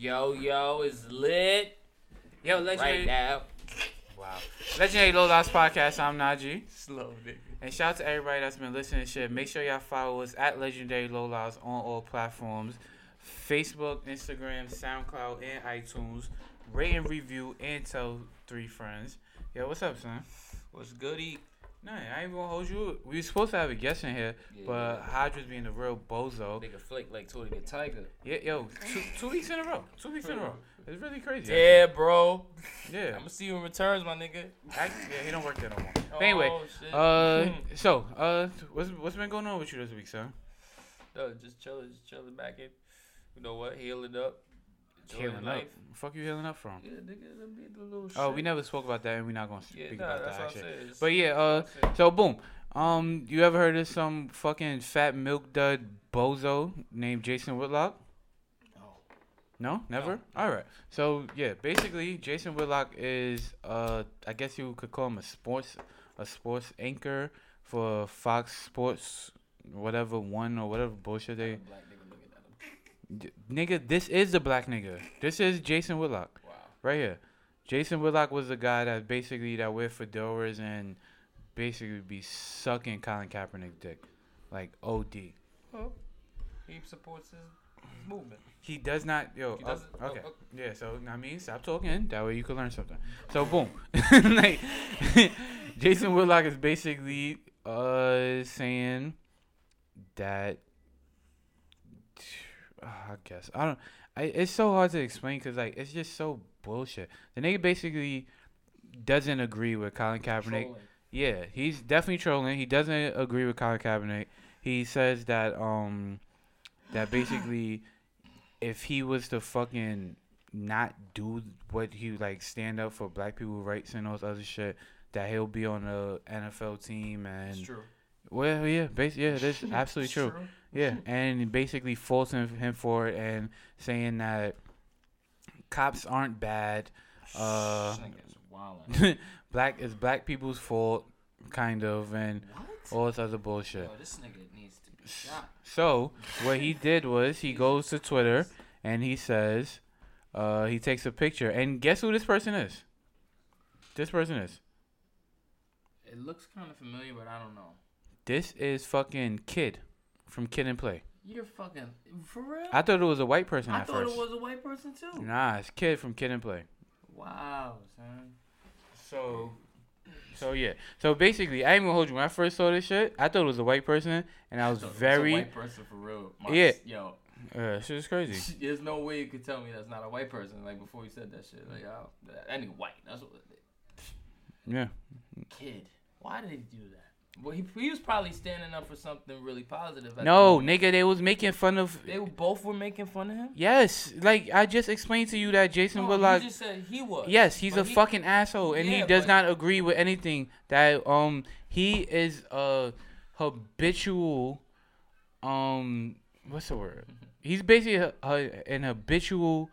Yo, yo, is lit Yo, legendary. right now. Wow. Legendary Low Loss Podcast. I'm Najee. Slow, nigga. And shout out to everybody that's been listening to shit. Make sure y'all follow us at Legendary Low Loss on all platforms Facebook, Instagram, SoundCloud, and iTunes. Rate and review and tell three friends. Yo, what's up, son? What's goody? Nah, I ain't gonna hold you. We was supposed to have a guest in here, Yeah. but Hydra's being a real bozo. Nigga flick like Tony the Tiger. Yeah, yo, two, two weeks in a row. Two weeks in a row. It's really crazy. Yeah, bro. Yeah. I'm gonna see you in returns, my nigga. Actually, yeah, he don't work there no more. Anyway, Oh, shit. uh, so, uh, what's what's been going on with you this week, son? No, just chilling, just chilling back in. You know what? Healing up. Enjoying Healing up. life. Fuck you healing up from? Yeah, nigga, let me little Oh, shit. we never spoke about that, and we're not gonna Yeah, speak nah, about that what I'm actually. But yeah, uh, that's what I'm saying. so boom. Um, you ever heard of some fucking fat milk dud bozo named Jason Whitlock? No, No, never. All right. So yeah, basically, Jason Whitlock is uh, I guess you could call him a sports a sports anchor for Fox Sports, whatever one or whatever bullshit they. Black nigga looking at him. D- nigga, this is the black nigga. This is Jason Whitlock Wow. right here. Jason Whitlock was the guy that basically that wear fedoras and basically be sucking Colin Kaepernick dick, like OD. Well, he supports his movement. He does not, yo. He oh, doesn't- oh, okay. oh. Yeah. So I mean, stop talking. That way you can learn something. So boom, like Jason Whitlock is basically uh saying that. I guess I don't. I, it's so hard to explain because like it's just so bullshit. The nigga basically doesn't agree with Colin Kaepernick. Trolling. Yeah, he's definitely trolling. He doesn't agree with Colin Kaepernick. He says that um that basically if he was to fucking not do what he like stand up for black people rights and all this other shit, that he'll be on the NFL team and It's true. Well yeah, basically yeah, that's absolutely It's true. Yeah, and basically faulting him for it and saying that cops aren't bad. Uh, This nigga's wildin'. black is black people's fault, kind of, and What? all this other bullshit. Yo, this nigga needs to be shot. So what he did was he goes to Twitter and he says, uh, he takes a picture, and guess who this person is? This person is. It looks kind of familiar, but I don't know. This is fucking Kid from Kid and Play. You're fucking for real. I thought it was a white person I thought first. it was a white person too. Nah, it's Kid from Kid and Play. Wow, son. So, so yeah. So basically, I ain't gonna hold you. When I first saw this shit, I thought it was a white person, and I was a very, white person for real. My- Yeah. Yo, uh, shit is crazy. there's no way you could tell me that's not a white person. Like before you said that shit. Like, that, that nigga white. That's what. Yeah. Kid, why did he do that? Well, he, he was probably standing up for something really positive. No, the nigga, they was making fun of. They both were making fun of him. Yes, like I just explained to you that Jason No, you just said he was. Yes, he's a he- fucking asshole, and he does not agree with anything that um he is a habitual um what's the word? He's basically a, a, an habitual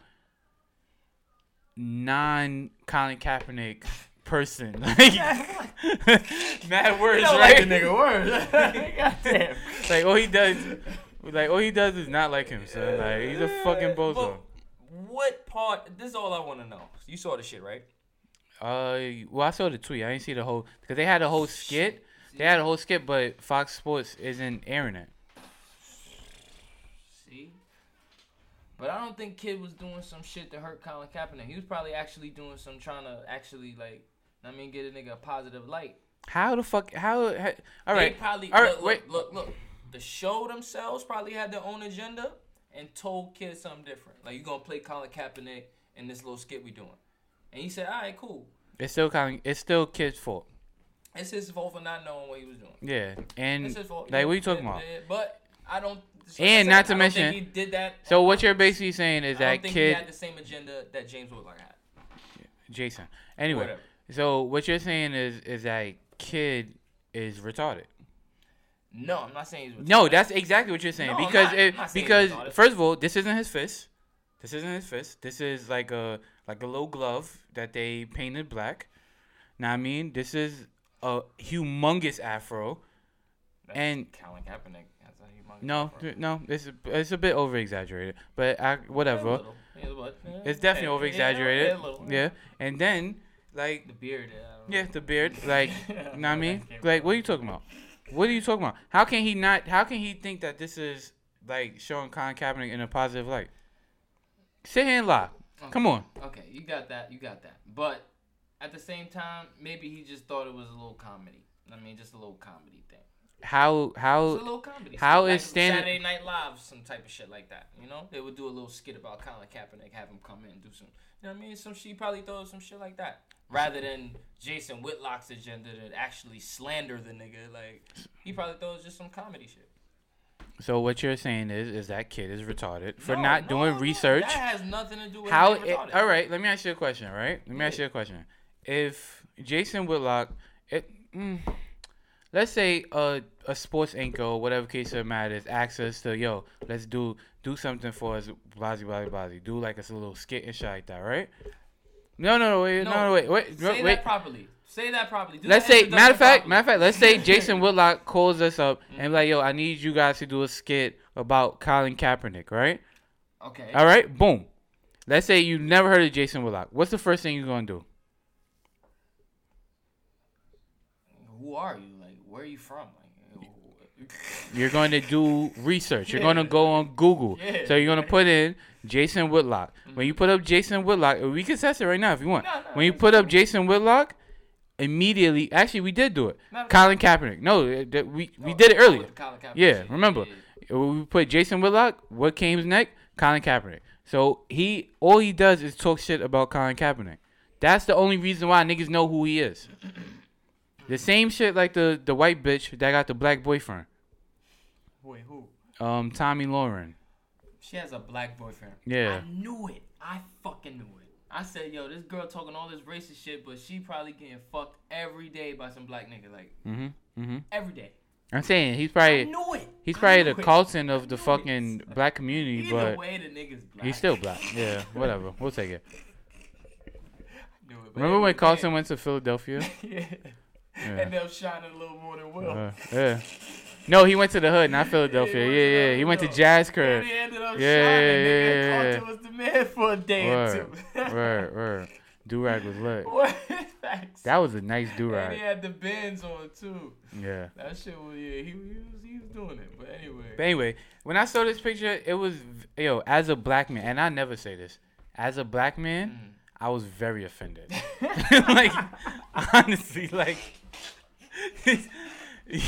non Colin Kaepernick person. Like mad words, You right? like the nigga word. Goddamn. Like all he does, like all he does is not like him. So like he's a fucking bozo. But what part? This is all I want to know. You saw the shit, right? Uh, well, I saw the tweet. I didn't see the whole because they had a whole skit. They had a whole skit, but Fox Sports isn't airing it. See? But I don't think Kid was doing some shit to hurt Colin Kaepernick. He was probably actually doing some trying to actually like, I mean, get a nigga a positive light. How the fuck? How? how all They right. probably All right, look, wait. look, look, look. The show themselves probably had their own agenda and told kids something different. Like you gonna play Colin Kaepernick in this little skit we doing, and he said, "All right, cool." It's still Colin. It's still kid's fault. It's his fault for not knowing what he was doing. Yeah, and It's his fault. like, what Yeah, you talking yeah, about? yeah, But I don't. so And I not to I don't think mention- he did that. so what you're basically saying is I that don't think kid he had the same agenda that James Whitlock had. Jason. Anyway, Whatever. So what you're saying is is that kid is retarded. No, I'm not saying he's. No, that's exactly what you're saying No, because not. it, saying because first of all, this isn't his fist. This isn't his fist. This is like a like a little glove that they painted black. Now I mean, this is a humongous afro. That's and- Colin Kaepernick. That's how he might No, for no, it's it's a bit over exaggerated, but I, A whatever. little. Yeah, well, but It's definitely yeah, over exaggerated. Yeah, and then like The beard. Yeah, I don't know. yeah, the beard. Like, you know what I mean? Like, what are you talking about? What are you talking about? How can he not? How can he think that this is like showing Colin Kaepernick in a positive light? Sit here and lie. Come on. Okay, you got that. You got that. But at the same time, maybe he just thought it was a little comedy. I mean, just a little comedy thing. How It's a little comedy. how skit, is like standing- Saturday Night Live, some type of shit like that. You know, they would do a little skit about Colin Kaepernick, have him come in and do some. You know what I mean? Some she probably thought of some shit like that, rather than Jason Whitlock's agenda to actually slander the nigga. Like he probably thought it was just some comedy shit. So what you're saying is is that kid is retarded for No, not no, doing no, research. That has nothing to do with How? It, all right, let me ask you a question. Right? Let me ask you a question. If Jason Whitlock, it, mm, let's say a a sports anchor or whatever case of matters, asks us to yo, let's do do something for us, blasey blasey blasey, do like us a little skit and shit like that, right? No, no, no, wait, no, No, wait, wait, Say wait. that properly. Say that properly. Do Let's say, matter of fact, properly. matter of fact, let's say Jason Whitlock calls us up and be mm-hmm. like, yo, I need you guys to do a skit about Colin Kaepernick, right? Okay. All right, boom. Let's say you never heard of Jason Whitlock. What's the first thing you're gonna do? Who are you? Like, where are you from? Like, You're going to do research. You're going to go on Google. Yeah. So you're going to put in Jason Whitlock. When you put up Jason Whitlock, we can test it right now if you want. No, no, when you put up Jason Whitlock, immediately, actually, we did do it. No, no. Colin Kaepernick. No, uh, we we did it earlier. Yeah, remember. Yeah. We put Jason Whitlock. What came next? Colin Kaepernick. So he all he does is talk shit about Colin Kaepernick. That's the only reason why niggas know who he is. The same shit like the the white bitch that got the black boyfriend. Wait, who? Um, Tomi Lahren. She has a black boyfriend. Yeah. I knew it. I fucking knew it. I said, yo, this girl talking all this racist shit, but she probably getting fucked every day by some black nigga. Like, mm-hmm, mm-hmm. every day. I'm saying he's probably I knew it. he's probably the it. Carlton of the fucking it. black community, Either but way, the nigga's black. he's still black. Yeah, whatever. We'll take it. Knew it, Remember when every Carlton went to Philadelphia? yeah. Yeah. And they'll shine a little more than Will. Uh, yeah. No, he went to the hood, not Philadelphia. he went Yeah, to yeah. He went to hood. Jazz And he ended up Yeah, shining, yeah, nigga. yeah, yeah. Carlton was the man for a day or Word, two. word, word. Do rag was lit. What? That was a nice do And he had the bends on too. Yeah. That shit was yeah. He, he was he was doing it. But anyway. But anyway, when I saw this picture, it was yo as a black man, and I never say this. As a black man, Mm. I was very offended. like honestly, like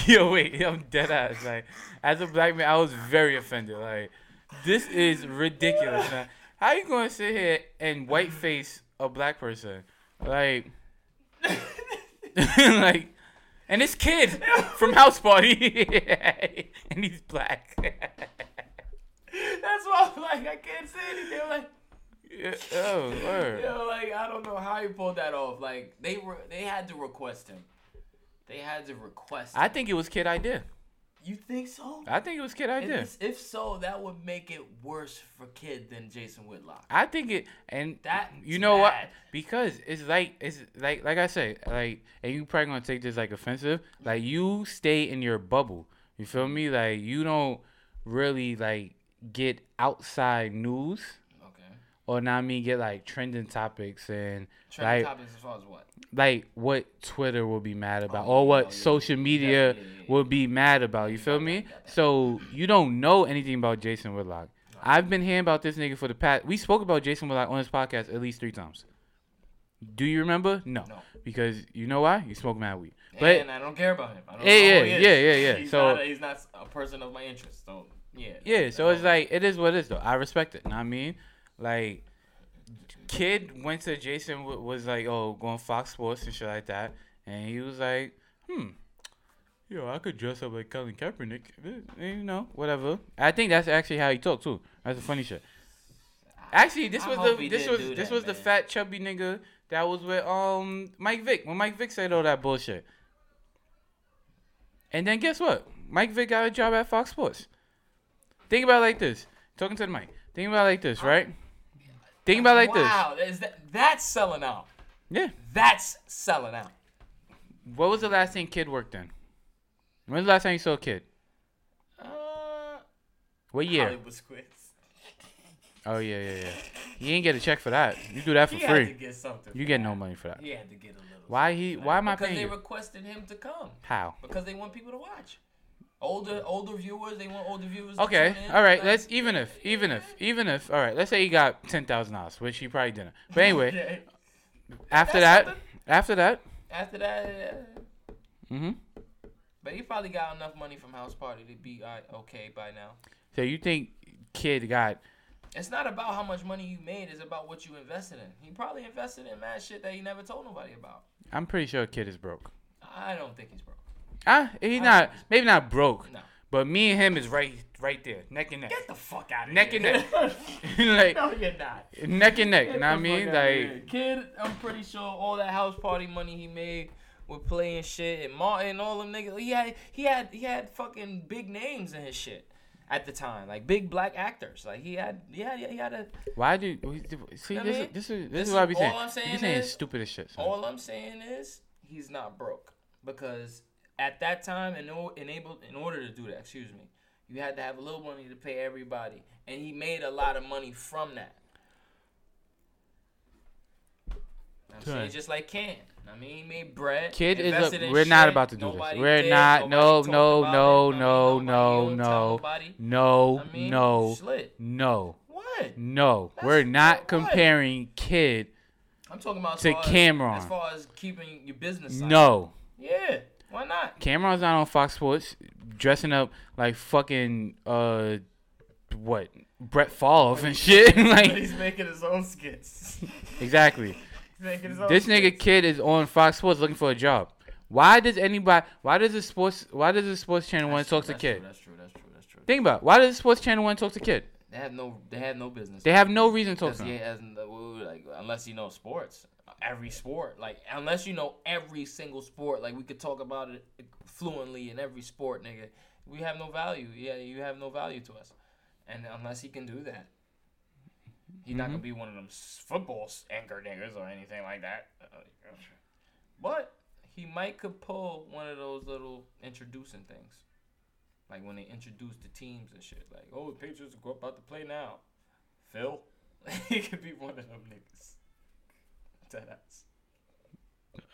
yo, wait, I'm dead ass. Like as a black man, I was very offended. Like this is ridiculous, man. How you gonna sit here and white face a black person? Like, like, and this kid from House Party, and he's black. That's why I'm like I can't say anything. Like Yeah, oh, word. yo, like I don't know how he pulled that off. Like they were they had to request him. They had to request. I think it was kid idea. you think so? I think it was kid idea. if so, that would make it worse for Kid than Jason Whitlock. I think it, and That you know what? Because it's like it's like like I say, like, and you probably gonna take this like offensive. Like you stay in your bubble. You feel me? Like you don't really like get outside news. Or not me get like trending topics and Trending like topics as far as what? like what Twitter will be mad about Oh, or what oh, yeah. social media Yeah, yeah, will be mad about. You feel me? that, got that. So you don't know anything about Jason Whitlock. I've been hearing about this nigga for the past. We spoke about Jason Whitlock on this podcast at least three times. Do you remember? No, No. because you know why? You smoke mad weed. But and I don't care about him. I don't Yeah, yeah, yeah, yeah, yeah. He's So- not a, he's not a person of my interest. So yeah. yeah, so it's like it is what it is though. I respect it. Know what I mean, like, kid went to Jason was like, oh, going Fox Sports and shit like that, and he was like, hmm. Yo, I could dress up like Colin Kaepernick, eh, you know, whatever. I think that's actually how he talked too. That's the funny shit. Actually, this I was the he this was this that, was the fat chubby nigga that was with um Mike Vick when Mike Vick said all that bullshit. And then guess what? Mike Vick got a job at Fox Sports. Think about it like this. Talking to the mic. Think about it like this, right? Think about it like wow, is that that's selling out? Yeah. That's selling out. What was the last thing Kid worked in? When's the last time you saw a Kid? Uh, What year? Hollywood Squares. Oh yeah, yeah, yeah. He ain't get a check for that. You do that for he free. Had to get something You get that. no money for that. He had to get a little. Why he? Why am I Because paying they you? requested him to come. How? Because they want people to watch. Older older viewers, they want older viewers. Okay, all right. Like, Let's even if, even if, even if. All right. Let's say he got ten thousand dollars, which he probably didn't. But anyway, Okay. after That's that, something. after that, After that, uh, mhm. but he probably got enough money from House Party to be uh, okay by now. So you think kid got? It's not about how much money you made; it's about what you invested in. He probably invested in mad shit that he never told nobody about. I'm pretty sure kid is broke. I don't think he's broke. Ah, he's not. Maybe not broke, No. but me and him is right, right there, neck and neck, Get the fuck out of Neck here. Neck and neck. like no, you're not. neck and neck. You know what I mean? Like, kid, I'm pretty sure all that house party money he made with playing shit and Martin, and all them niggas. He had, he had, he had fucking big names in his shit at the time, like big black actors. Like he had, yeah, yeah, he had a. why do see I this? mean, is this is this, this is what I be saying. all I'm saying saying is- stupid as shit. son. All I'm saying is he's not broke because at that time, in, o- enabled, in order to do that, excuse me, you had to have a little money to pay everybody, and he made a lot of money from that. I'm saying Right. just like Ken. I mean, he made bread. Kid is a, we're not about to do nobody this. We're did, not. No, no, no, it, I mean, no, no, you don't tell no, no, I mean, no, slit. no, What? no. That's We're not what? comparing kid. I'm talking about To as- Cameron. As far as keeping your business. side. No, Yeah. Why not? Cameron's not on Fox Sports dressing up like fucking uh, what Brett Favre and shit. like he's making his own skits. exactly. He's making his own This nigga skits. kid is on Fox Sports looking for a job. Why does anybody? Why does the sports? Why does the sports channel want to talk true, to kid? That's true. That's true. That's true. Think about it. why does the sports channel want to talk to kid? They have no. They have no business. They have no reason to talk Because to he him. hasn't. uh, Like unless you know sports, every sport. Like unless you know every single sport. Like we could talk about it fluently in every sport, nigga. We have no value. Yeah, you have no value to us. And unless he can do that, he's not Mm-hmm. gonna be one of them football anchor niggas or anything like that. But he might could pull one of those little introducing things. Like when they introduce the teams and shit. Like, oh, the Patriots are about to play now. Phil. he could be one of them niggas. Deadass.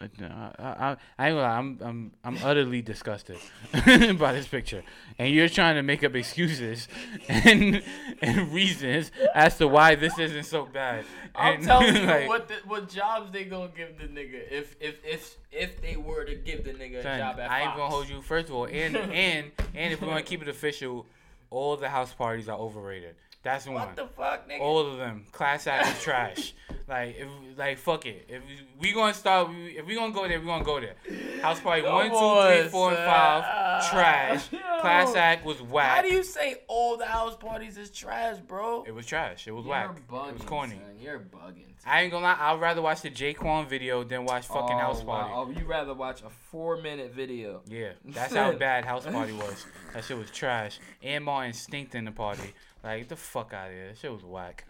Uh, no, I, I, I, I'm, I'm, I'm utterly disgusted by this picture, and you're trying to make up excuses and and reasons as to why this isn't so bad. I'm And, telling you like, what the, what jobs they gonna give the nigga if if if if they were to give the nigga a job at I ain't Fox. gonna hold you. First of all, and and and if we want to keep it official, all the house parties are overrated. That's one. What the fuck, nigga? All of them. Class act is trash. Like, if, like fuck it. If we, we gonna start, if we gonna go there, we gonna go there. House party Come one, two, on, three, and five, trash. Yo. Class act was whack. How whack. do you say all the house parties is trash, bro? It was trash. It was You're whack. bugging, it was corny. son. You're bugging. I ain't gonna lie. I'd rather watch the Jaquan video than watch fucking oh, House wow. Party. Oh, you rather watch a four minute video? Yeah, that's how bad House Party was. That shit was trash. And Martin stinked in the party. Like, get the fuck out of here. That shit was whack.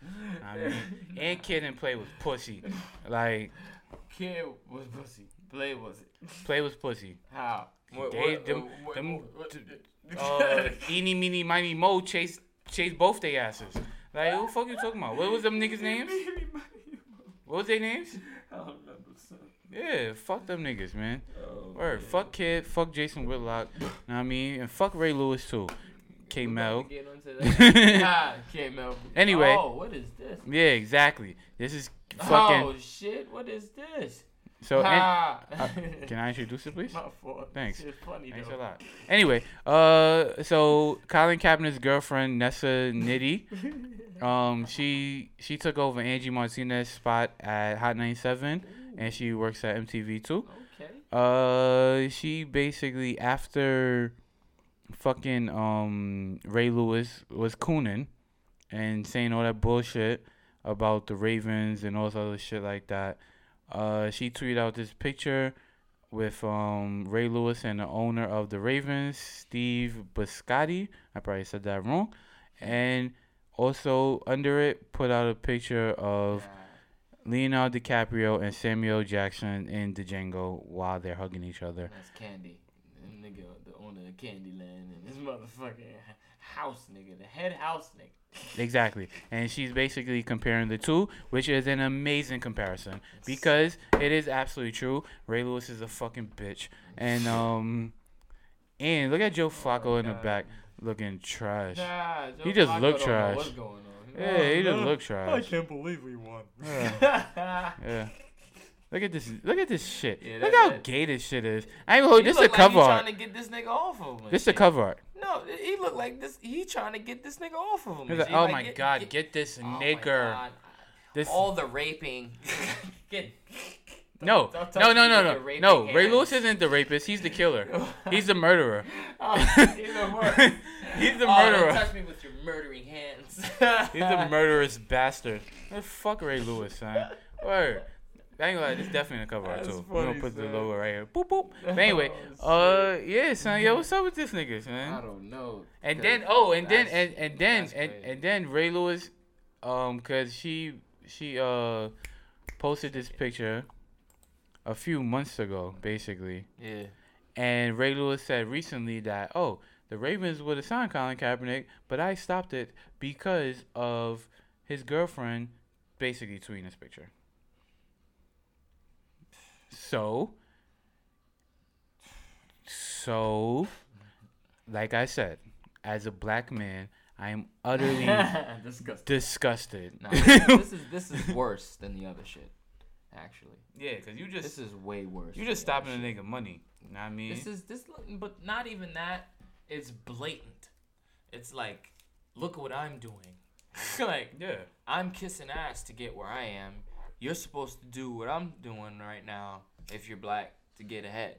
I mean, and Kid and Play was pussy. Like, Kid was pussy. Play was it? Play was pussy. How? What, They- what- them- what- them- what- Uh, Eeny, Meeny, Miny, Mo chased chased both their asses. Like, who the fuck you talking about? What was them niggas' names? What was their names? I don't remember, son. Yeah, fuck them niggas, man. Oh, Word, fuck Kid, fuck Jason Whitlock. Know what I mean? And fuck Ray Lewis, too. K Mel. about to get into that. ah, K Mel. Anyway. Oh, what is this? Yeah, exactly. This is fucking. Oh shit! What is this? So, ah. can I introduce it, please? My fault. Thanks. It's funny Thanks though. a lot. Anyway, uh, so Colin Kaepernick's girlfriend Nessa Nitty, um, she she took over Angie Martinez's spot at Hot 97, and she works at MTV too. Okay. Uh, she basically after fucking um Ray Lewis was cooning and saying all that bullshit about the Ravens and all this other shit like that. Uh, she tweeted out this picture with um Ray Lewis and the owner of the Ravens, Steve Biscotti. I probably said that wrong. And also under it, put out a picture of Leonardo DiCaprio and Samuel Jackson in the Django while they're hugging each other. that's Candy. Nigga, owner of Candyland, and this motherfucking house nigga, the head house nigga. Exactly. And she's basically comparing the two, which is an amazing comparison because it is absolutely true. Ray Lewis is a fucking bitch. And um and look at Joe Flacco in the back looking trash. Nah, He just Flacco look trash. What's going on? Yeah, he just Oh, look I can't believe we won. Yeah. Yeah. Look at this look at this shit. Yeah, look how that- gay this shit is. I ain't gonna hold this a look like cover he art. trying to get this nigga off of him. This is a cover art. No, he look like this. He trying to get this nigga off of him. Like, oh Like, my get- god, get- get this oh nigger. This All the raping. get. No, Don't touch no, no, me no, no, no. Ray. Lewis isn't the rapist. He's the killer. He's the murderer. Oh, he's the murderer. He's the Oh, don't touch me with your murdering hands. He's the murderous bastard. Man, fuck Ray Lewis, son. Word. I ain't gonna lie, this definitely in the cover art too. We're gonna funny, put the son. logo right here. Boop boop. But anyway, Oh, uh, yeah, son, yo, what's up with this nigga, man? I don't know. And then, oh, and then, and, and then, and, and then Ray Lewis, um, cause she she uh posted this picture a few months ago, basically. Yeah. And Ray Lewis said recently that, oh, the Ravens would have signed Colin Kaepernick, but I stopped it because of his girlfriend basically tweeting this picture. So, so, like I said, as a black man, I am utterly Disgusting. disgusted. Nah, this is this is worse than the other shit. Actually, yeah, because you just this is way worse. you than just the other stopping a shit. nigga money. You know what I mean? This is this, but not even that. It's blatant. It's like, look what I'm doing. like yeah. I'm kissing ass to get where I am. You're supposed to do what I'm doing right now if you're black to get ahead.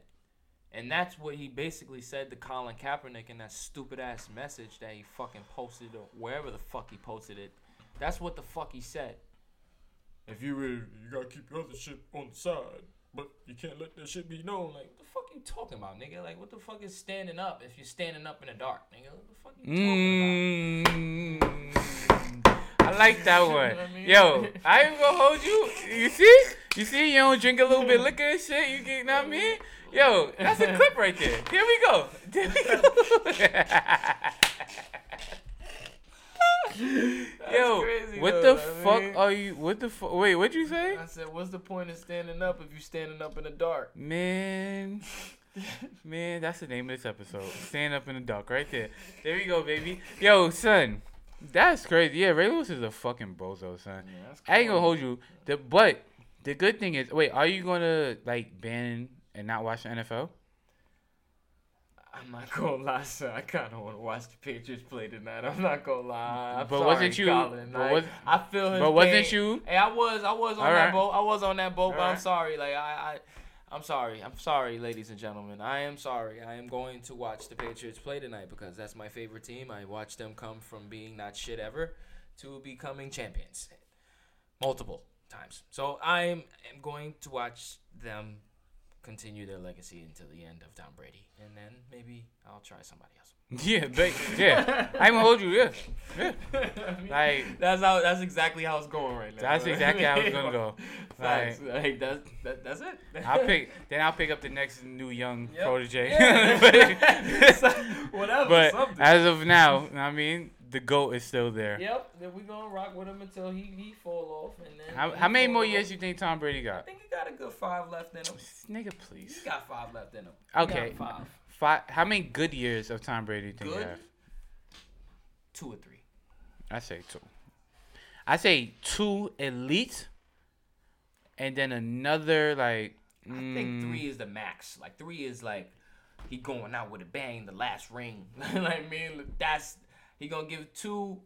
And that's what he basically said to Colin Kaepernick in that stupid ass message that he fucking posted or wherever the fuck he posted it. That's what the fuck he said. If you really, you gotta keep your other shit on the side, but you can't let that shit be known. Like, what the fuck you talking about, nigga? Like, what the fuck is standing up if you're standing up in the dark, nigga? What the fuck you talking about? Mm. I like that You know one. I mean? Yo, I ain't gonna hold you. You see? You see? You don't drink a little bit liquor and shit. You get, know what I mean? Yo, that's a clip right there. Here we go. There we go. Yo, crazy what though, the fuck mean. are you? What the fuck? Wait, what'd you say? I said, what's the point of standing up if you're standing up in the dark? Man, man, that's the name of this episode. Stand up in the dark, right there. There we go, baby. Yo, son, that's crazy. Yeah, Ray Lewis is a fucking bozo, son. I ain't gonna hold you. The but the good thing is, wait, are you gonna like ban and not watch the NFL? I'm not gonna lie, sir. I kind of want to watch the Patriots play tonight. I'm not gonna lie. I'm But sorry, wasn't you- Colin. Like, was- I feel his but wasn't you- Hey, I was. I was on All that right. boat. I was on that boat, but All I'm sorry. Like I, I, I'm sorry. I'm sorry, ladies and gentlemen. I am sorry. I am going to watch the Patriots play tonight because that's my favorite team. I watched them come from being not shit ever to becoming champions multiple times. So I am going to watch them continue their legacy until the end of Tom Brady, and then maybe I'll try somebody else. Yeah, ba- yeah. I'm gonna hold you. Yeah, yeah. Like That's how. That's exactly how it's going right now. that's exactly how it's gonna go. Facts. Like that's that, that's it. I'll pick. Then I'll pick up the next new young Yep. protege. Yeah. Whatever. but something. as of now, I mean, the goat is still there. Yep. Then we gonna rock with him until he he fall off, and then. How, how many more off. years you think Tom Brady got? I think he got a good five left in him. Nigga, please. He's got five left in him. He Okay. five. Five. How many good years of Tom Brady do you have? Two or three. I say two. I say two elite, and then another like. I think mm, three is the max. Like three is like he going out with a bang, the last ring. like man, that's he gonna give two.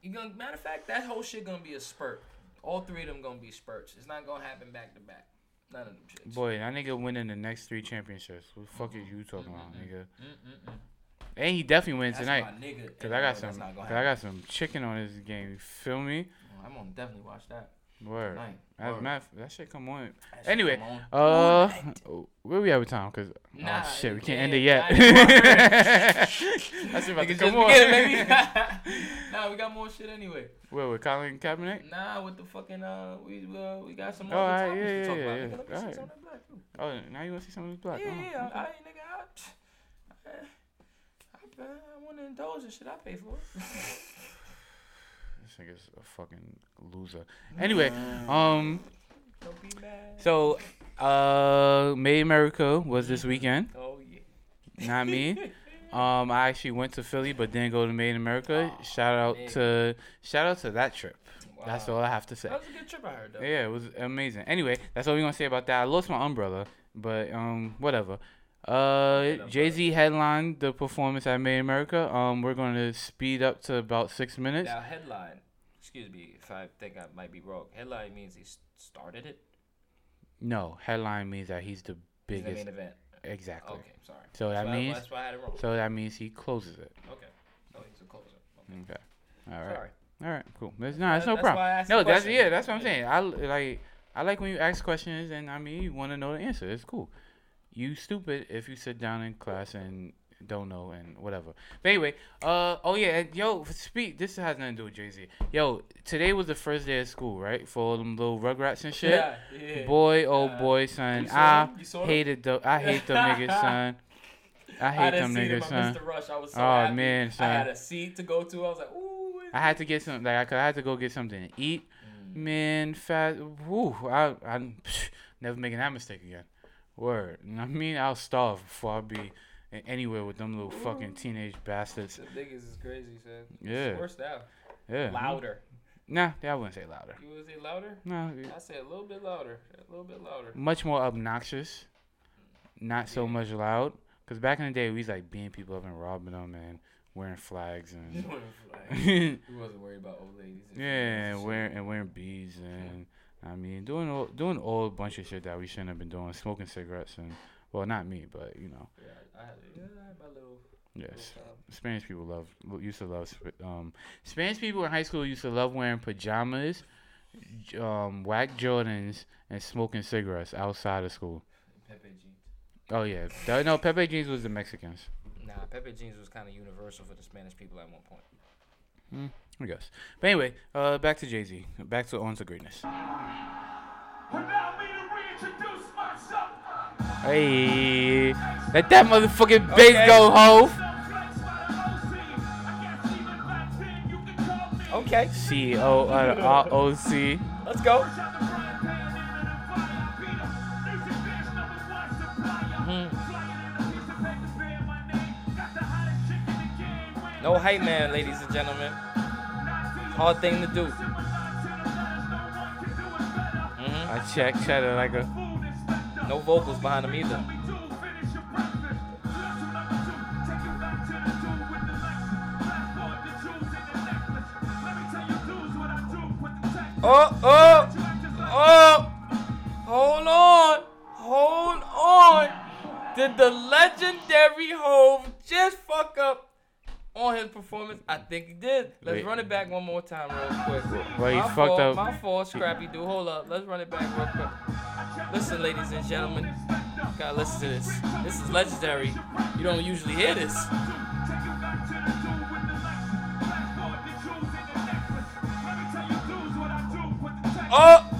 He gonna matter of fact, that whole shit gonna be a spurt. All three of them gonna be spurts. It's not gonna happen back to back. None of them shits. Boy, that nigga winning the next three championships. What the fuck is you talking about, nigga? Mm-mm-mm. And he definitely wins That's tonight. my nigga. Cause I got no, some, that's not gonna cause I got some chicken on this game. You feel me? I'm gonna definitely watch that Word. tonight. That's Word. math. That shit come on. That shit Anyway, come on. Uh, Tonight. where we at with time? Cause Nah, oh shit, we can't end it yet. Nah, That's about to come just on. beginning, baby. nah, we got more shit anyway. Where with Colin Kaepernick? Nah, with the fucking uh, we uh, we got some Oh, other alright, topics yeah, to talk yeah, about. yeah, Nigga, let me see some of black too. Oh, now you want to see something with black? Yeah, Oh, yeah, okay. I, I, nigga, I, I, man. I want to indulge in shit. I pay for it. This nigga's a fucking loser. Anyway, um, Don't be mad. so uh, May America was this weekend. Oh yeah. Not me. Um, I actually went to Philly, but didn't go to Made in America. Aw, shout out man. to shout out to that trip. That's all I have to say. That was a good trip. I heard though. Yeah, it was amazing. Anyway, that's all we're gonna say about that. I lost my umbrella, but um, whatever. Uh, Jay Z headlined the performance at Made in America. Um, we're gonna speed up to about six minutes. Now headline. Excuse me if I think I might be wrong. Headline means he started it. No, headline means that he's the biggest. He's the main event. Exactly. Okay, sorry. So That's that means that's why I had it wrong. so that means he closes it. Okay. Oh, he's a closer. Okay. Okay. All right. Sorry. All right. Cool. That's, no, that's no That's problem. I No, that's question. yeah. That's what I'm saying. I like I like when you ask questions and I mean you want to know the answer. It's cool. You stupid if you sit down in class and don't know and whatever. But anyway, uh oh yeah, and yo, speak. This has nothing to do with Jay Z. Yo, today was the first day of school, right? For all them little Rugrats and shit. Yeah, yeah. Boy, oh Uh, boy, son, I them? You saw them? hated the I hate them niggas, son. I I hate didn't them niggas, son. the rush. I was so Oh, happy. man, I had a seat to go to. I was like, ooh. I had to get some like I had to go get something to eat. Mm. Man, fat. Woo, I I never making that mistake again. Word. You know what I mean, I'll starve before I be anywhere with them little fucking teenage bastards. The niggas is crazy, son. Yeah. It's worse now. Yeah. Louder. Nah, I wouldn't say louder. You would say louder? No, I say a little bit louder. A little bit louder. much more obnoxious. Not so Yeah. much loud. Cause back in the day, we was like beating people up and robbing them and wearing flags and wearing flags. we wasn't worried about old ladies. and yeah, and and wearing and wearing beads and I mean doing all doing all a bunch of shit that we shouldn't have been doing, smoking cigarettes and well, not me, but you know. Yeah, I had, yeah, I had my little. yes. little. Spanish people love used to love um Spanish people in high school used to love wearing pajamas, um whack Jordans and smoking cigarettes outside of school. Pepe jeans. Oh yeah, no Pepe jeans was the Mexicans, Nah, Pepe jeans was kind of universal for the Spanish people at one point. I guess. But anyway, uh, back to Jay Z, back to on to greatness. Allow me to reintroduce myself. Hey, let that motherfucking Okay. bass go, ho. Okay, CEO of ROC. let's go. No hype man, ladies and gentlemen. Hard thing to do. hmm I check, cheddar like a. No vocals behind them either. Oh, oh, oh! Hold on, hold on. Did the legendary Hove just fuck up on his performance? I think he did. Let's Wait. run it back one more time, real quick. Well, he my fucked fault, up. My fault, Scrappy dude. Hold up. Let's run it back real quick. Listen, ladies and gentlemen. Gotta listen to this. This is legendary. You don't usually hear this. Oh!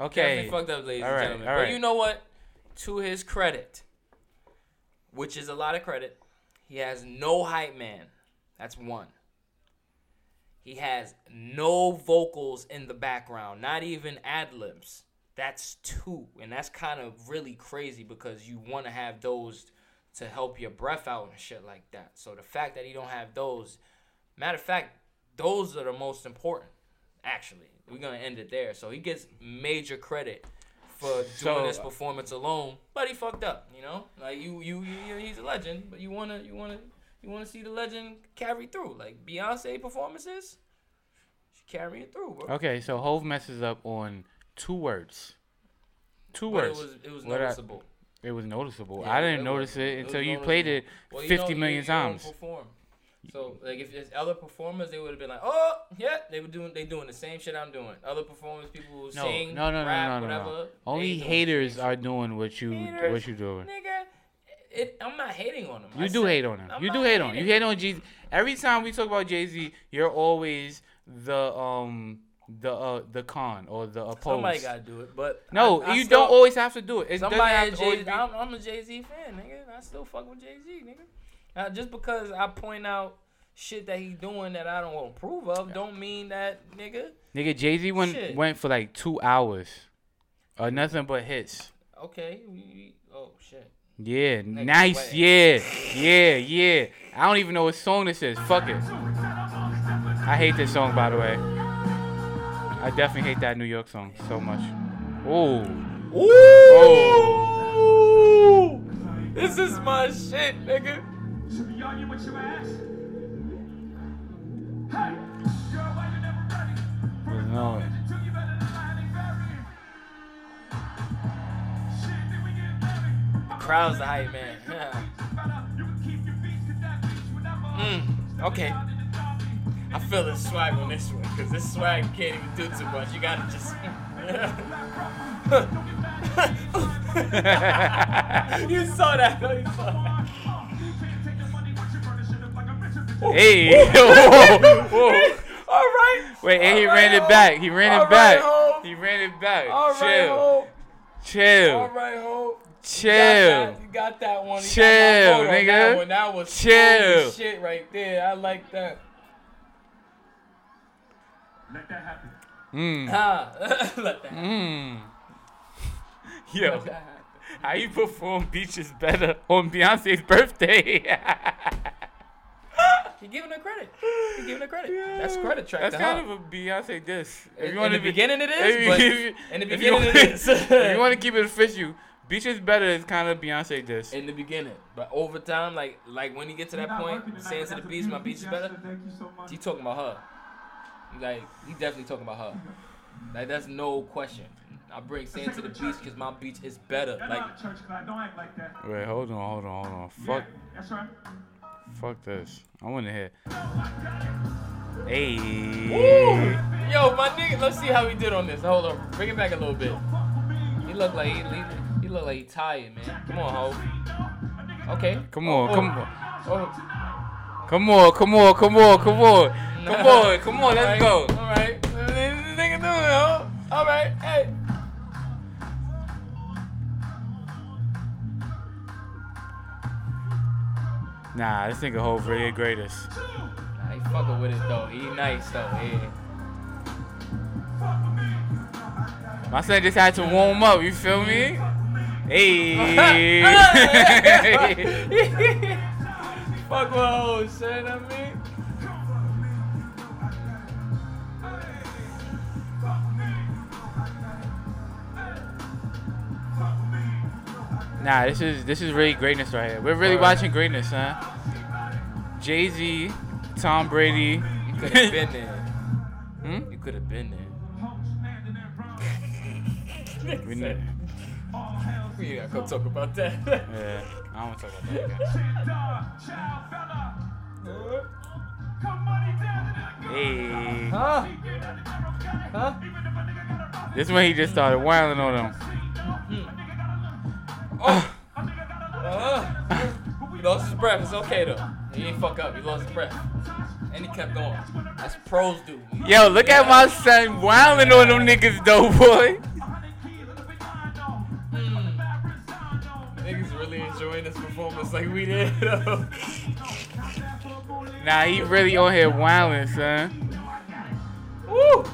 Okay. Fucked up, ladies All and gentlemen. all But you know what? To his credit, which is a lot of credit, he has no hype man. That's one. He has no vocals in the background, not even ad libs. That's two. And that's kind of really crazy because you want to have those to help your breath out and shit like that. So the fact that he don't have those, matter of fact, those are the most important. Actually, we're gonna end it there. So he gets major credit for doing So- this performance alone, but he fucked up. You know, like you, you, you, he's a legend, but you wanna, you wanna, you wanna see the legend carry through. Like Beyonce performances, she carry it through, bro. Okay, so Hove messes up on two words. Two But words. it was, it was What I- noticeable. It was noticeable. Yeah, I didn't was. notice it It until was you played it noticeable. Well, you know, million you- you don't times. perform. So like if it's other performers, they would have been like, oh yeah, they were doing they doing the same shit I'm doing. Other performers, people who No, sing, no, no, no, rap, no, no, no. whatever. Only doing the haters are doing what you Haters? what you doing. Nigga, it, I'm not hating on them. You do hate on him. I'm You do hate on. him. You hate on Jay Z. Every time we talk about Jay Z, you're always the um the uh the con or the opposed. Somebody gotta do it, but no, I, I you still- don't always have to do it. It Somebody, have had to always Jay, be- I'm, I'm a Jay Z fan, nigga. I still fuck with Jay Z, nigga. Uh, just because I point out shit that he doing that I don't approve of, don't mean that nigga. Nigga, Jay Z went Shit. went for like two hours, uh, nothing but hits. Okay. We, we- oh shit. Yeah, Nigga, nice. wait. Yeah, yeah, yeah. I don't even know what song this is. Fuck it. I hate this song, by the way. I definitely hate that New York song so much. Oh, Ooh. This is my shit, nigga. Should be arguing with your ass. Hey, girl, why you never ready? no. Do you better than Halle Berry? Shit, did we get married? Crowd's the hype man. You can keep your beats 'cause that beats would never Mm, okay. I feel the swag on this one, cause this swag can't even do too much. You gotta just. you saw that. You saw that. Hey, whoa, whoa. All right. Wait, and he All ran right, it back. He ran All it back. Ho. He ran it back. All right, Chill, Ho. chill, All right, ho. chill. You got that, you got that one. You Chill, got my on nigga. That, one. that was Chill. holy shit right there. I like that. Let that happen. Mm, Ha. Let that. happen. mm. Yo, Let that happen. how you perform Beaches better on Beyonce's birthday? He giving her credit. He giving her credit. That's credit track That's to kind her. of a Beyonce diss. If In- you wanna in the be- beginning it is, if you- but if you- in the if you beginning it want- is. if you want to keep it official, Beach is better is kind of Beyonce diss. in the beginning, but over time, like like when you get to that point, saying to the beast, my beach is better. Thank you so much. He talking about her. Like he definitely talking about her. Like that's no question. I bring saying to the beach because my beach is better. You're Like not a church guy. Don't act like that. Wait, hold on, hold on, hold on. Fuck, Yeah, that's right. Fuck this. I want to hear. Hey. Yo, my nigga, let's see how he did on this. Hold on, bring it back a little bit. He look like he, he, he look like he tired, man. Come on, ho. Okay. Come on, Oh, come on. Oh, Come on, come on, come on, come on. Come on, come on, let's go. All right. This nigga doing it, ho. All right. Hey. Nah, this nigga Hov really the greatest. Nah, he fucking with it though. He nice though. Yeah. My son just had to warm up, you feel me? Hey. Fuck with hoes, son. I mean. Nah, this is this is really greatness right here. We're really watching greatness, huh? Jay Z, Tom Brady. You could have been there. Hmm? You could have been there. We need, We gotta go talk about that. yeah, I don't want to talk about that again. Hey. huh? Huh? This is when he just started whining on them. Oh. Uh, he lost his breath. It's okay though. He ain't fuck up. He lost his breath. And he kept going. That's pros do. Yo, look at my son wilding on them niggas though, boy. Niggas really enjoying this performance like we did. though. Nah, he really on here wilding, son. Woo!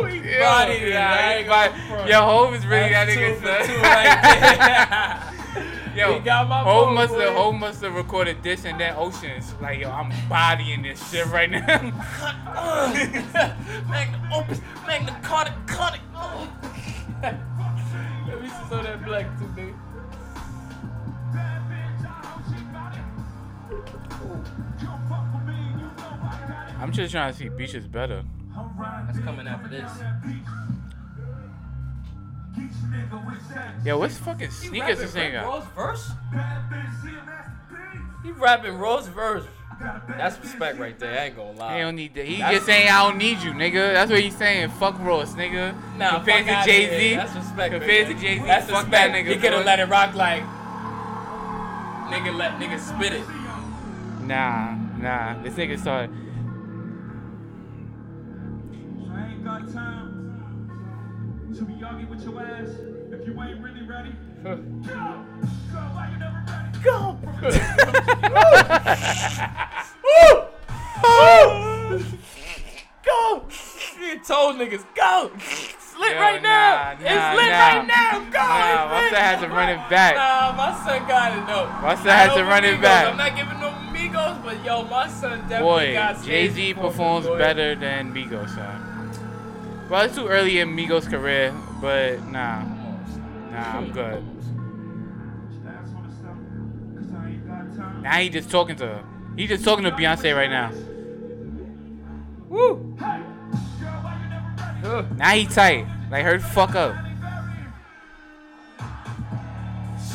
I got it. Woo! He Yo, bodied it. nah, I he ain't body- front. Yo, Hov is really That's that nigga, son. right. Yo, He got my Hov vote, must have boy. Must have recorded this and that oceans. Like, yo, I'm bodying this shit right now. Magna opus, Magna Carta, Carta. Let me see some of that black too, baby. I'm just trying to see beaches better. That's coming after this. Yo, what's fucking sneakers this nigga? Rose verse? He rapping Rose verse. That's respect right there. I ain't gonna lie. He don't need that. He That's- just saying I don't need you, nigga. That's what he's saying. Fuck Rose, nigga. Nah, compared to Jay Z. That's respect. Compared to Jay Z, That's fuck respect. that nigga. He could have let it rock like. Nigga let nigga spit it. Nah, nah. This nigga started. To be arguing with your ass if you ain't really ready. Go! Girl, why you never ready? Go. Go. You told niggas go. It's lit Yo, right now. nah, it's lit nah. right now. Go. Nah, my son had to run it back. Nah, my son got it though. My son Not had to over run it Migos. back. I'm not giving no Migos, but yo, my son definitely Boy, got Jay Z performs better than Migos, son. Well, it's too early in Migos' career, but nah, nah, I'm good. That's on the stuff, 'cause I ain't got time. Now he just talking to her. He just talking to Beyonce right now. Woo. Hey, girl, why you never ready? Ugh. Now he tight. Like her fuck up.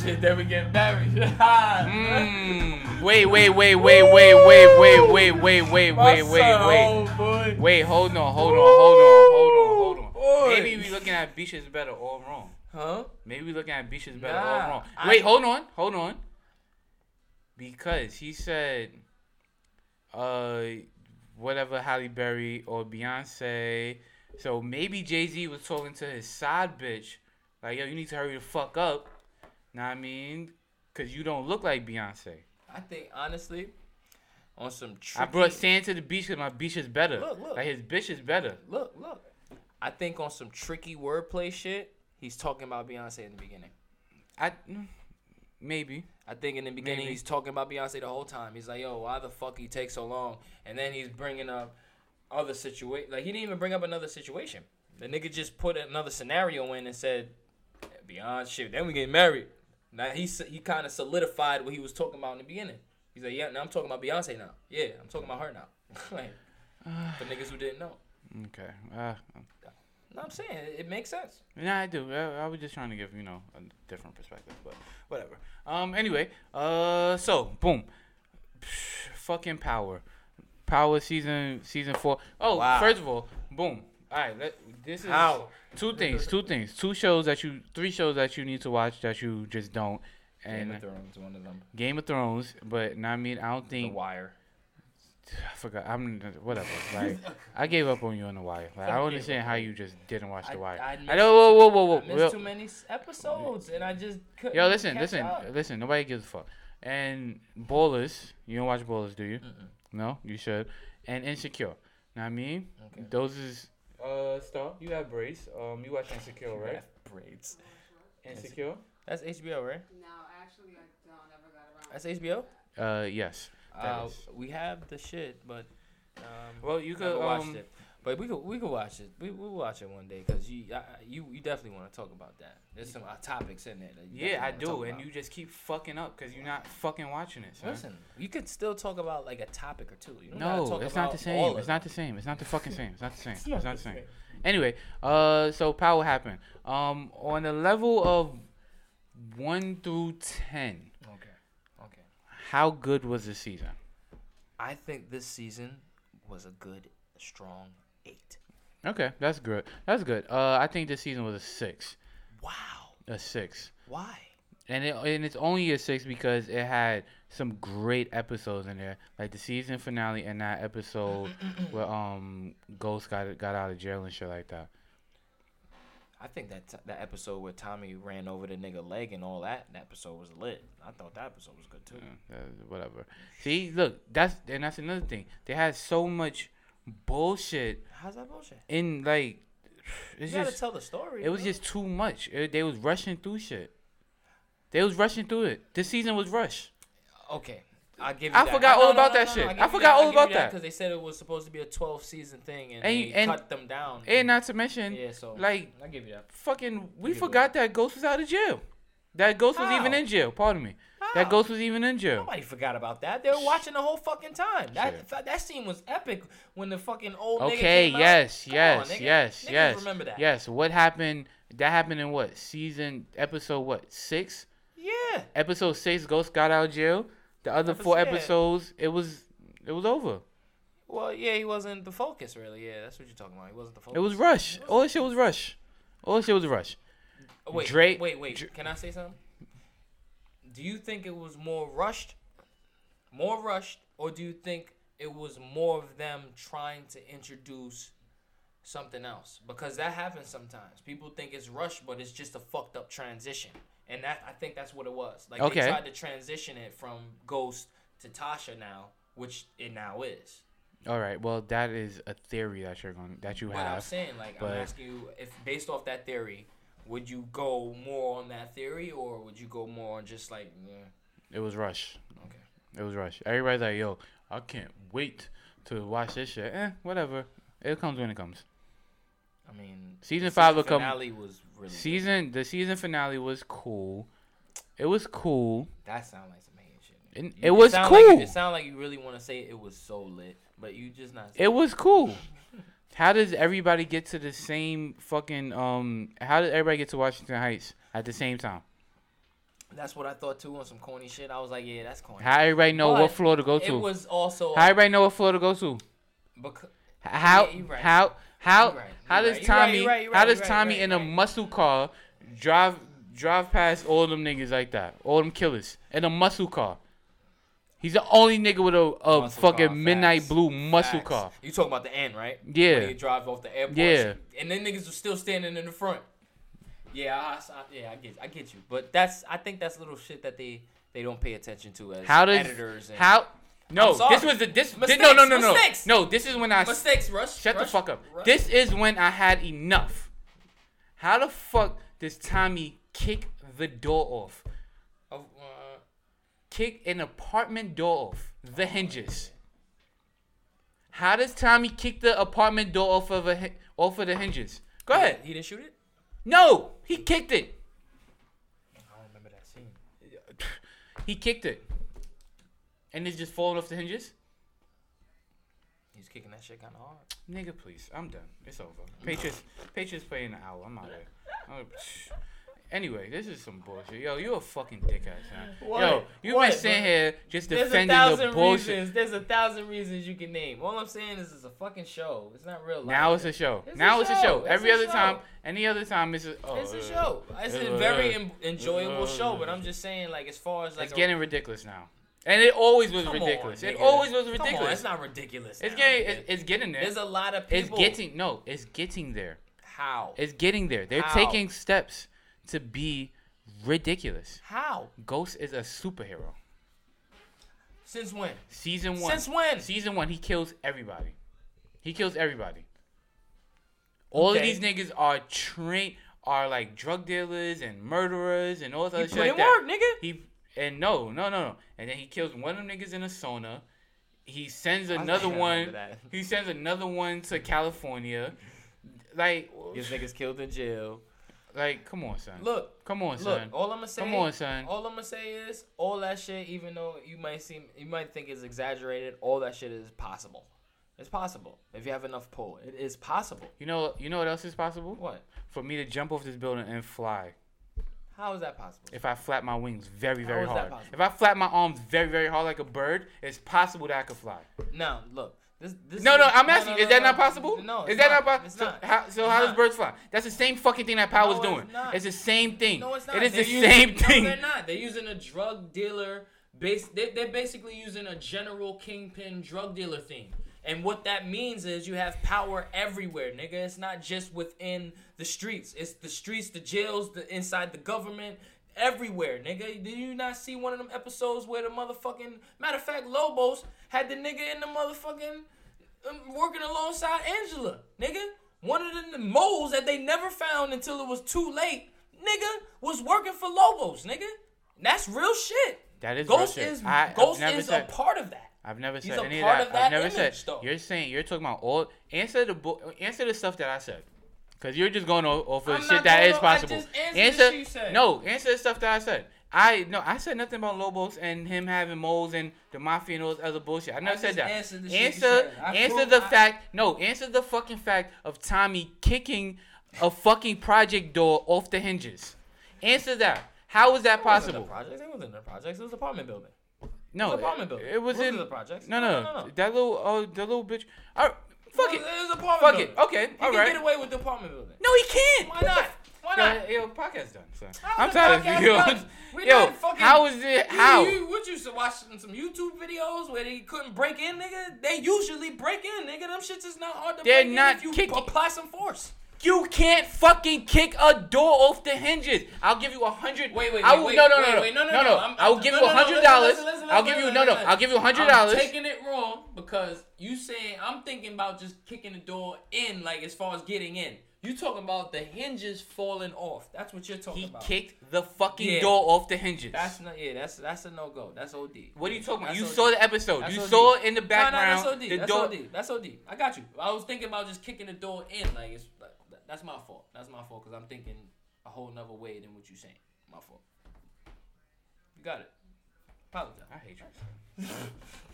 Shit, then we get married. Mm. Wait, wait, wait, wait, wait, wait, wait, wait, wait, wait, wait, wait, wait. oh. Wait, hold on, hold on, hold on, hold on, hold on. Maybe we looking at Beach is better all wrong. Huh? Maybe we looking at Beach is better Nah, all wrong. I- Wait, hold on, hold on. Because he said, uh, whatever Halle Berry or Beyonce. So maybe Jay Z was talking to his side bitch, like, yo, you need to hurry the fuck up. Know what I mean? Cause you don't look like Beyonce. I think honestly, on some tricky, I brought sand to the beach because my beach is better. Look, look. Like his bitch is better. look, look. I think on some tricky wordplay shit, he's talking about Beyonce in the beginning. I mm, maybe. I think in the beginning Maybe. he's talking about Beyonce the whole time. He's like, "Yo, why the fuck he take so long?" And then he's bringing up other situation. Like he didn't even bring up another situation. The nigga just put another scenario in and said, "Beyonce." Then we get married. Now he he kind of solidified what he was talking about in the beginning. He's like, "Yeah, now I'm talking about Beyonce now. Yeah, I'm talking about her now." like, for niggas who didn't know. Okay. Uh, No, I'm saying it, it makes sense. yeah, I do. I, I was just trying to give you know a different perspective, but whatever. Um. Anyway. Uh. So boom. Fucking power. Power season season four. Oh, Wow. first of all, boom. All right. Let, this is How? two things. Two things. Two shows that you. Three shows that you need to watch that you just don't. And Game of Thrones, one of them. Game of Thrones, but nah, I mean I don't think The Wire. I forgot. I'm whatever. Like I gave up on you on the wire. Like I don't understand how you just didn't watch I- the wire. I I, missed- know. Whoa, whoa, whoa, whoa. I missed too many episodes, and I just couldn't. yo, listen, listen, up. listen. Nobody gives a fuck. And Ballers, you don't watch Ballers, do you? No, you should. And Insecure. Now I mean, Okay. those is uh Star. You have braids. Um, you watch Insecure, right? Rap braids. Insecure. That's HBO, right? No, actually, I don't ever got around. That's HBO. Uh, yes. Uh, we have the shit, but um, Well, you could never watched um. it. But we could we could watch it. We we'll watch it one day because you I, you you definitely want to talk about that. There's some uh, topics in there. That you Yeah, I do, and about. you just keep fucking up because you're not fucking watching it. Listen. You could still talk about like a topic or two. You don't No, talk it's not the same. It's not the same. It's not the fucking same. It's not the same. It's not, not the the same. same. Anyway, uh, so power happened. Um, on a level of one through ten, Okay. Okay. how good was the season? I think this season was a good, strong eight. Okay, that's good. That's good. Uh, I think this season was a six. Wow. A six. Why? And it, and it's only a six because it had some great episodes in there, like the season finale and that episode where um Ghost got got out of jail and shit like that. I think that t- that episode where Tommy ran over the nigga leg and all that, that episode was lit. I thought that episode was good too. Yeah, whatever. See, look, that's and that's another thing. They had so much bullshit How's that bullshit? in like it's you gotta just tell the story. it was bro. just too much. It, they was rushing through shit. They was rushing through it. This season was rushed. okay. I give you I that. forgot all about that shit. I forgot all about that. because they said it was supposed to be a 12 season thing and, And- they and- cut them down. And not to mention, yeah, so like I give you that. fucking, we forgot that Ghost was out of jail. That Ghost was even in jail. Pardon me. That Ghost was even in jail. Nobody forgot about that. They were watching the whole fucking time. That Shit. that scene was epic when the fucking old nigga Okay, came out. yes, Come yes, on, nigga. yes, Niggas yes. Remember that? Yes. What happened? That happened in what season? Episode what? Six. Yeah. Episode six. Ghost got out of jail. The other four Episode- yeah. episodes, it was, it was over. Well, yeah, he wasn't the focus really. Yeah, that's what you're talking about. He wasn't the focus. It was rush. All that shit was rush. All that shit was rush. Wait, Drake- wait, wait. Can I say something? Do you think it was more rushed, more rushed, or do you think it was more of them trying to introduce something else? Because that happens sometimes. People think it's rushed, but it's just a fucked up transition. and that I think that's what it was. Like Okay. they tried to transition it from Ghost to Tasha now, which it now is. All right. Well, that is a theory that you're going that you But I'm saying, like, but- I'm asking you, if based off that theory, would you go more on that theory, or would you go more on just like, yeah, It was Rush. okay, It was Rush. Everybody's like, yo, I can't wait to watch this shit. Eh, whatever. It comes when it comes. I mean, Season the five will come- finale was really good. Season the season finale was cool. It was cool. That sounds like some hating shit. You- it was sound like cool. it sound like you really want to say it was so lit, but you just not. It was cool. How does everybody get to the same fucking um? How did everybody get to Washington Heights at the same time? That's what I thought too on some corny shit. I was like, yeah, that's corny. How everybody know what floor to go to? It was also How everybody know what floor to go to? because How Yeah, you right. how how You right, how you does right, you right, Tommy you right, you how right, does you right, Tommy in a right. muscle car drive drive past all them niggas like that? All them killers in a muscle car. He's the only nigga with a, a Muscle fucking car, midnight facts, blue muscle Facts. car. You talking about the end, right? Yeah. When he drive off the airport. Yeah. And then niggas were still standing in the front. Yeah, I, I- yeah, I get, I get you. But that's, I think that's little shit that they, they don't pay attention to as How does editors. And how? No, this was the this. thi- Mistakes, no, no, no, no, mistakes. no. This is when I mistakes, Rush. shut the fuck up. Rush. This is when I had enough. How the fuck does Tommy kick the door off? Kick an apartment door off the hinges. How does Tommy kick the apartment door off of a off of the hinges? Go ahead. He didn't shoot it. No, he kicked it. I don't remember that scene. He kicked it, and it's just falling off the hinges. He's kicking that shit kind of hard. Nigga, please. I'm done. It's over. Patriots, Patriots play in an hour. I'm out of here. Anyway, this is some bullshit. Yo, you a fucking dickhead, man. Yo, you've What, been sitting here just There's a defending the thousand bullshit. reasons. There's a thousand reasons you can name. All I'm saying is it's a fucking show. It's not real life. Now it's a show. It's a now it's a show. It's Every a other show. time, any other time, it's a. Oh, It's a uh, show. It's a uh, very uh, enjoyable uh, show, but I'm just saying, like, as far as like It's a- getting ridiculous now, and it always was Come on, ridiculous. it always was ridiculous. on, it's not ridiculous. It's getting. It's, it's getting there. There's a lot of people. It's getting no. It's getting there. how? It's getting there. They're How? taking steps to be ridiculous. how? Ghost is a superhero. Since when? Season one. Since when? Season one, he kills everybody. He kills everybody. All Okay. of these niggas are trained, are like drug dealers and murderers and all this He other shit put like in that. work, nigga. He and no, no, no, no. And then he kills one of them niggas in a sauna. He sends another one. He sends another one to California. Like, These niggas killed in jail. Like, come on, son. Look, come on, look. son. All I'm gonna say. Come on, son. All I'm gonna say is all that shit. Even though you might seem, you might think it's exaggerated. All that shit is possible. It's possible if you have enough pull. It is possible. You know, you know what else is possible? What? For me to jump off this building and fly. How is that possible? If I flap my wings very, How very is that hard. possible? If I flap my arms very, very hard like a bird, it's possible that I could fly. Now look. This, this No, is, no, I'm asking no, you, is that no, not possible? No, is that not. not, possible? So, how, so how does birds fly? That's the same fucking thing that Power's No, doing. it's. It's the same thing. No, it's not. It is They're the using- same no, thing. they're not. They're using a drug dealer. Base. They, they're basically using a general kingpin drug dealer theme. And what that means is you have power everywhere, nigga. It's not just within the streets. It's the streets, the jails, the inside the government, everywhere, nigga. Did you not see one of them episodes where the motherfucking matter of fact, Lobos had the nigga in the motherfucking um, working alongside Angela, nigga. One of the moles that they never found until it was too late, nigga, was working for Lobos, nigga. That's real shit. That is Ghost real is I- Ghost is said- a part of that. I've never He's said a any of of that. I've never image, said. though. You're saying you're talking about all answer the answer the stuff that I said. Cause you're just going off of shit that is that going is off- I possible. answer shit you said. no, answer the stuff that I said. I no, I said nothing about Lobos and him having moles and the mafia and all this other bullshit. I never said that. answered the shit answer said. Answer the I- fact. No, answer the fucking fact of Tommy kicking a fucking project door off the hinges. Answer that. How is that It wasn't possible? the projects. It wasn't in the projects. It was an apartment building. No, It was apartment building. it was in the projects. No, No, no, no, no, that little oh, that little bitch. All right, fuck it it. was, it was an apartment Fuck building. it. Okay, He all can right. get away with the apartment building. No, he can't. Why not? Why not? Yo, yo, podcast done. How I'm tired of you. We Yo, fucking- how is it? You- How? You, what you watch some YouTube videos where they couldn't break in, nigga? They usually break in, nigga. Them shits is not hard to They're break not in if you kicking- apply some force. You can't fucking kick a door off the hinges. I'll give you a hundred. Wait, wait, I wait, will, wait, no, no, wait, no, wait, no, no, no, no, no. I will give no, you a no, no, hundred dollars. I'll give you no, no. I'll give you a hundred dollars. I'm taking it wrong because you saying I'm thinking about just kicking the door in, like as far as getting in. You talking about the hinges falling off? That's what you're talking He about. He kicked the fucking Yeah. door off the hinges. That's not. Yeah, that's that's a no go. That's OD. what are you talking about? That's You OD. saw the episode. That's you OD. saw it in the No, background. no, that's OD. The that's door. OD. That's OD. I got you. I was thinking about just kicking the door in. Like it's that's my fault. That's my fault because I'm thinking a whole nother way than what you're saying. My fault. You got it. Apologize. I hate you.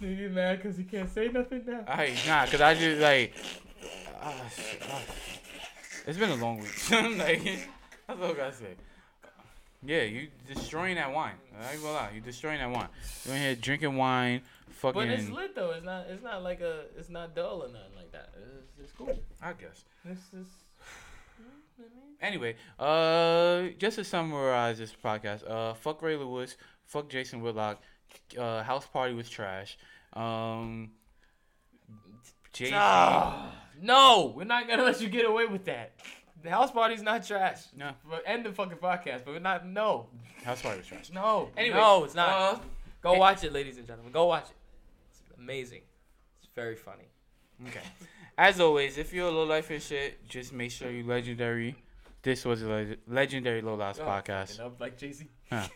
You mad because you can't say nothing now? I hate nah, cause I just like. shit, ah. it's been a long week. like, that's all I gotta say. Yeah, you destroying that wine. I ain't gonna lie, you destroying that wine. You in here drinking wine, fucking. But it's lit though. It's not. It's not like a. It's not dull or nothing like that. It's, it's cool. I guess. This is. Anyway, uh, just to summarize this podcast, uh, fuck Ray Lewis, fuck Jason Whitlock, uh, House Party was trash. Um, Jay Ah, no, we're not gonna let you get away with that. The house party's not trash. No. But end the fucking podcast. But we're not. No. House Party was trash. No. Anyway, no, it's not. uh, Go eh- watch it, ladies and gentlemen. Go watch it. It's amazing. It's very funny. Okay. As always, if you're a low life and shit, just make sure you legendary. This was a leg- legendary low life oh, podcast. Up like Jay Z.